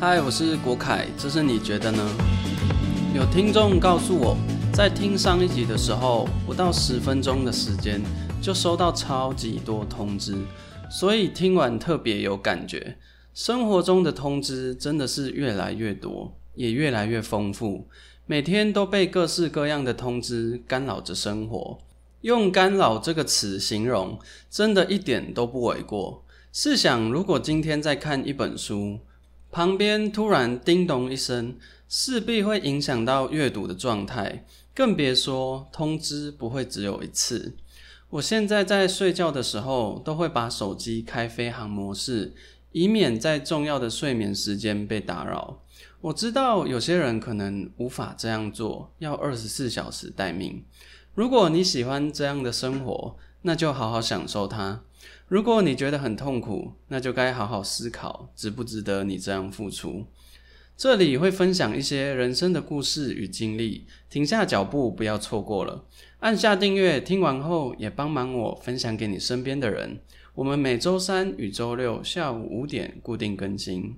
嗨，我是国凯，这是你觉得呢？有听众告诉我，在听上一集的时候，不到十分钟的时间就收到超级多通知，所以听完特别有感觉。生活中的通知真的是越来越多，也越来越丰富，每天都被各式各样的通知干扰着生活。用“干扰”这个词形容，真的一点都不为过。试想，如果今天在看一本书，旁边突然叮咚一声，势必会影响到阅读的状态，更别说通知不会只有一次。我现在在睡觉的时候，都会把手机开飞行模式，以免在重要的睡眠时间被打扰。我知道有些人可能无法这样做，要二十四小时待命。如果你喜欢这样的生活，那就好好享受它；如果你觉得很痛苦，那就该好好思考，值不值得你这样付出。这里会分享一些人生的故事与经历，停下脚步，不要错过了。按下订阅，听完后也帮忙我分享给你身边的人。我们每周三与周六下午五点固定更新。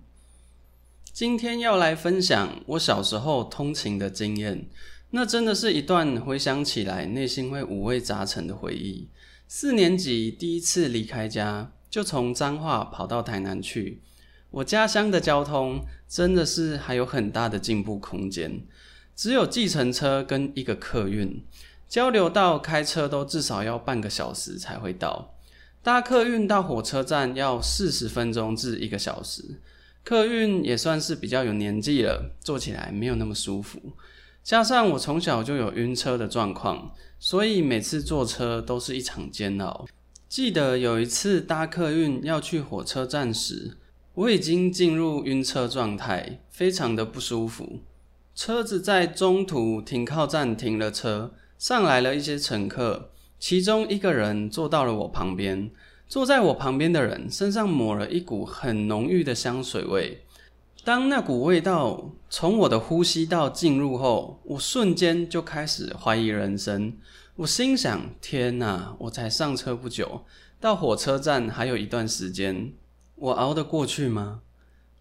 今天要来分享我小时候通勤的经验。那真的是一段回想起来内心会五味杂陈的回忆。四年级第一次离开家，就从彰化跑到台南去。我家乡的交通真的是还有很大的进步空间，只有计程车跟一个客运，交流道开车都至少要半个小时才会到。搭客运到火车站要四十分钟至一个小时。客运也算是比较有年纪了，坐起来没有那么舒服。加上我从小就有晕车的状况，所以每次坐车都是一场煎熬。记得有一次搭客运要去火车站时，我已经进入晕车状态，非常的不舒服。车子在中途停靠站停了车，上来了一些乘客，其中一个人坐到了我旁边。坐在我旁边的人身上抹了一股很浓郁的香水味。当那股味道从我的呼吸道进入后，我瞬间就开始怀疑人生。我心想：天哪！我才上车不久，到火车站还有一段时间，我熬得过去吗？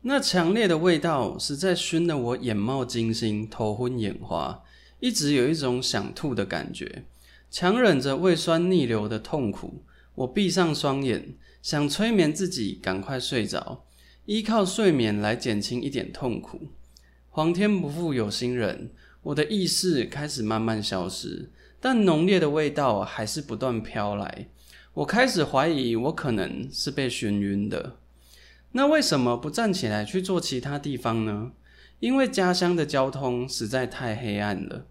那强烈的味道实在熏得我眼冒金星、头昏眼花，一直有一种想吐的感觉。强忍着胃酸逆流的痛苦，我闭上双眼，想催眠自己赶快睡着。依靠睡眠来减轻一点痛苦。皇天不负有心人，我的意识开始慢慢消失，但浓烈的味道还是不断飘来。我开始怀疑，我可能是被熏晕的。那为什么不站起来去做其他地方呢？因为家乡的交通实在太黑暗了，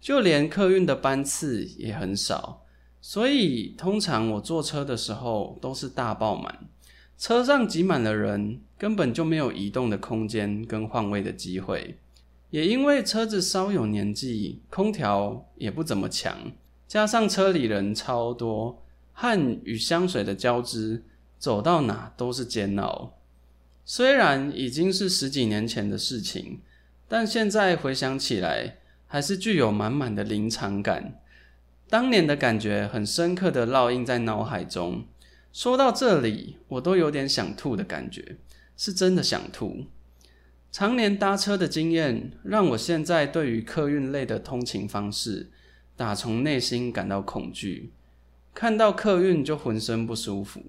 就连客运的班次也很少，所以通常我坐车的时候都是大爆满。车上挤满了人，根本就没有移动的空间跟换位的机会。也因为车子稍有年纪，空调也不怎么强，加上车里人超多，汗与香水的交织，走到哪都是煎熬。虽然已经是十几年前的事情，但现在回想起来，还是具有满满的临场感。当年的感觉很深刻的烙印在脑海中。说到这里，我都有点想吐的感觉，是真的想吐。常年搭车的经验，让我现在对于客运类的通勤方式，打从内心感到恐惧。看到客运就浑身不舒服。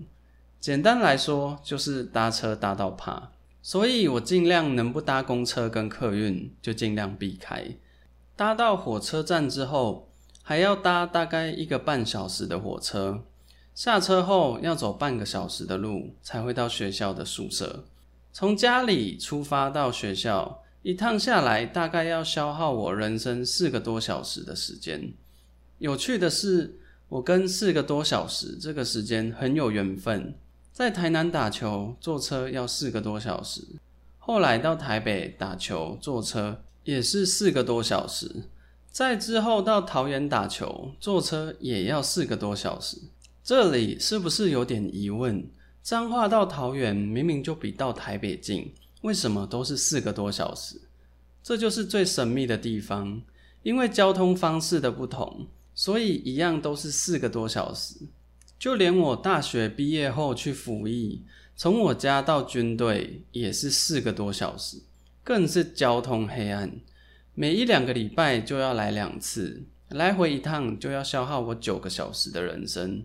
简单来说，就是搭车搭到怕。所以我尽量能不搭公车跟客运，就尽量避开。搭到火车站之后，还要搭大概一个半小时的火车。下车后要走半个小时的路才会到学校的宿舍。从家里出发到学校，一趟下来大概要消耗我人生四个多小时的时间。有趣的是，我跟四个多小时这个时间很有缘分。在台南打球坐车要四个多小时，后来到台北打球坐车也是四个多小时，在之后到桃园打球坐车也要四个多小时。这里是不是有点疑问？彰化到桃园明明就比到台北近，为什么都是四个多小时？这就是最神秘的地方。因为交通方式的不同，所以一样都是四个多小时。就连我大学毕业后去服役，从我家到军队也是四个多小时，更是交通黑暗。每一两个礼拜就要来两次，来回一趟就要消耗我九个小时的人生。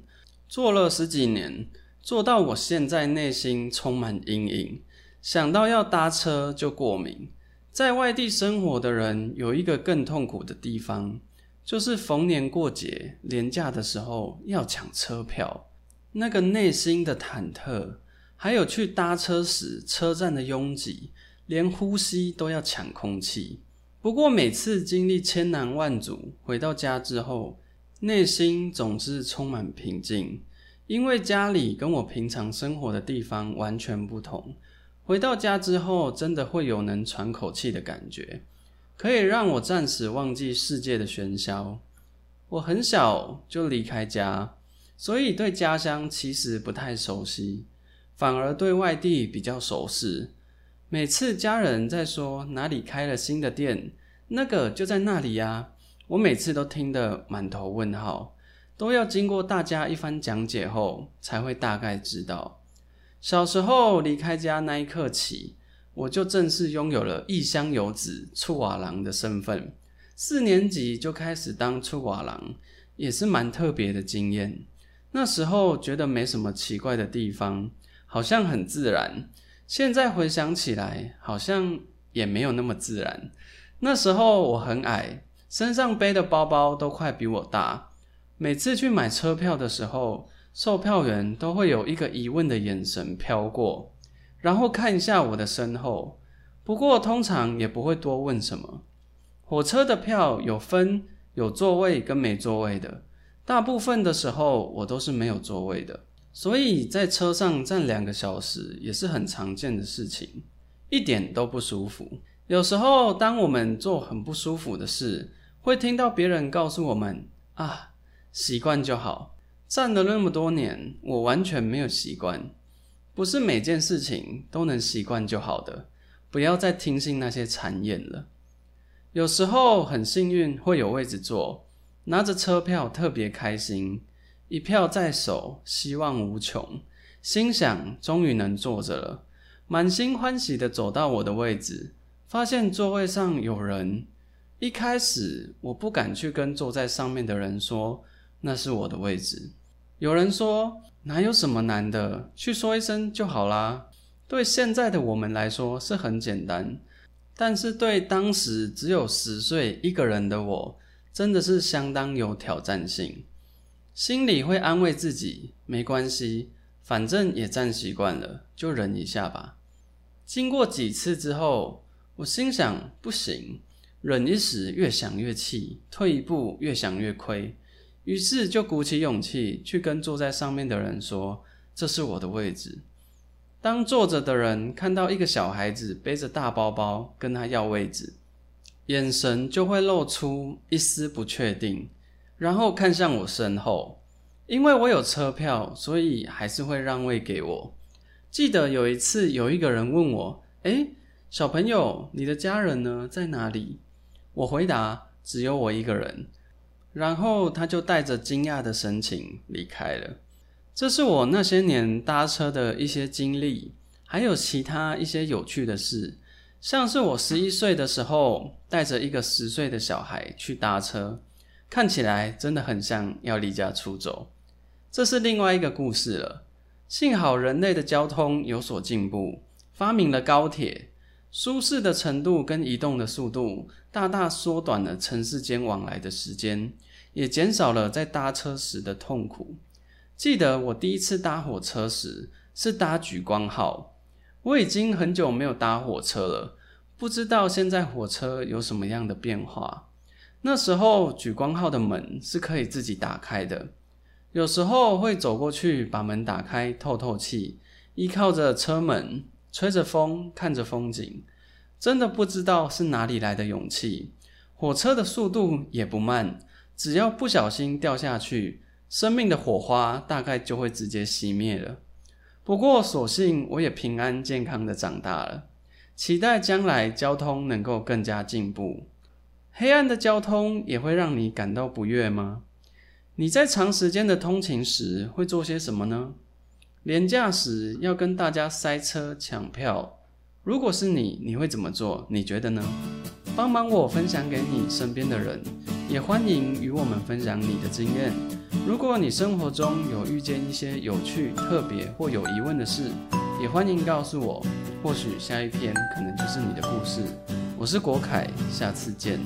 做了十几年，做到我现在内心充满阴影，想到要搭车就过敏。在外地生活的人有一个更痛苦的地方，就是逢年过节、年假的时候要抢车票，那个内心的忐忑，还有去搭车时车站的拥挤，连呼吸都要抢空气。不过每次经历千难万阻，回到家之后，内心总是充满平静，因为家里跟我平常生活的地方完全不同。回到家之后，真的会有能喘口气的感觉，可以让我暂时忘记世界的喧嚣。我很小就离开家，所以对家乡其实不太熟悉，反而对外地比较熟悉。每次家人在说哪里开了新的店，那个就在那里呀，我每次都听得满头问号，都要经过大家一番讲解后，才会大概知道。小时候离开家那一刻起，我就正式拥有了异乡游子、醋瓦郎的身份。四年级就开始当醋瓦郎，也是蛮特别的经验。那时候觉得没什么奇怪的地方，好像很自然。现在回想起来，好像也没有那么自然。那时候我很矮，身上背的包包都快比我大。每次去买车票的时候，售票员都会有一个疑问的眼神飘过，然后看一下我的身后。不过通常也不会多问什么。火车的票有分有座位跟没座位的，大部分的时候我都是没有座位的。所以在车上站两个小时也是很常见的事情，一点都不舒服。有时候，当我们做很不舒服的事，会听到别人告诉我们：“啊，习惯就好。”站了那么多年，我完全没有习惯。不是每件事情都能习惯就好的，不要再听信那些谗言了。有时候很幸运会有位置坐，拿着车票特别开心。一票在手，希望无穷。心想，终于能坐着了，满心欢喜的走到我的位置，发现座位上有人。一开始我不敢去跟坐在上面的人说那是我的位置。有人说哪有什么难的，去说一声就好啦。对现在的我们来说是很简单，但是对当时只有十岁一个人的我，真的是相当有挑战性。心里会安慰自己，没关系，反正也站习惯了，就忍一下吧。经过几次之后，我心想不行，忍一时越想越气，退一步越想越亏，于是就鼓起勇气去跟坐在上面的人说：“这是我的位置。”当坐着的人看到一个小孩子背着大包包跟他要位置，眼神就会露出一丝不确定。然后看向我身后，因为我有车票，所以还是会让位给我。记得有一次，有一个人问我：“哎，小朋友，你的家人呢？在哪里？”我回答：“只有我一个人。”然后他就带着惊讶的神情离开了。这是我那些年搭车的一些经历，还有其他一些有趣的事，像是我十一岁的时候，带着一个十岁的小孩去搭车。看起来真的很像要离家出走，这是另外一个故事了。幸好人类的交通有所进步，发明了高铁，舒适的程度跟移动的速度大大缩短了城市间往来的时间，也减少了在搭车时的痛苦。记得我第一次搭火车时是搭莒光号，我已经很久没有搭火车了，不知道现在火车有什么样的变化。那时候，举光号的门是可以自己打开的。有时候会走过去把门打开透透气，依靠着车门，吹着风，看着风景，真的不知道是哪里来的勇气。火车的速度也不慢，只要不小心掉下去，生命的火花大概就会直接熄灭了。不过，所幸我也平安健康的长大了，期待将来交通能够更加进步。黑暗的交通也会让你感到不悦吗？你在长时间的通勤时会做些什么呢？廉价时要跟大家塞车抢票，如果是你，你会怎么做？你觉得呢？帮忙我分享给你身边的人，也欢迎与我们分享你的经验。如果你生活中有遇见一些有趣、特别或有疑问的事，也欢迎告诉我。或许下一篇可能就是你的故事。我是国凯，下次见。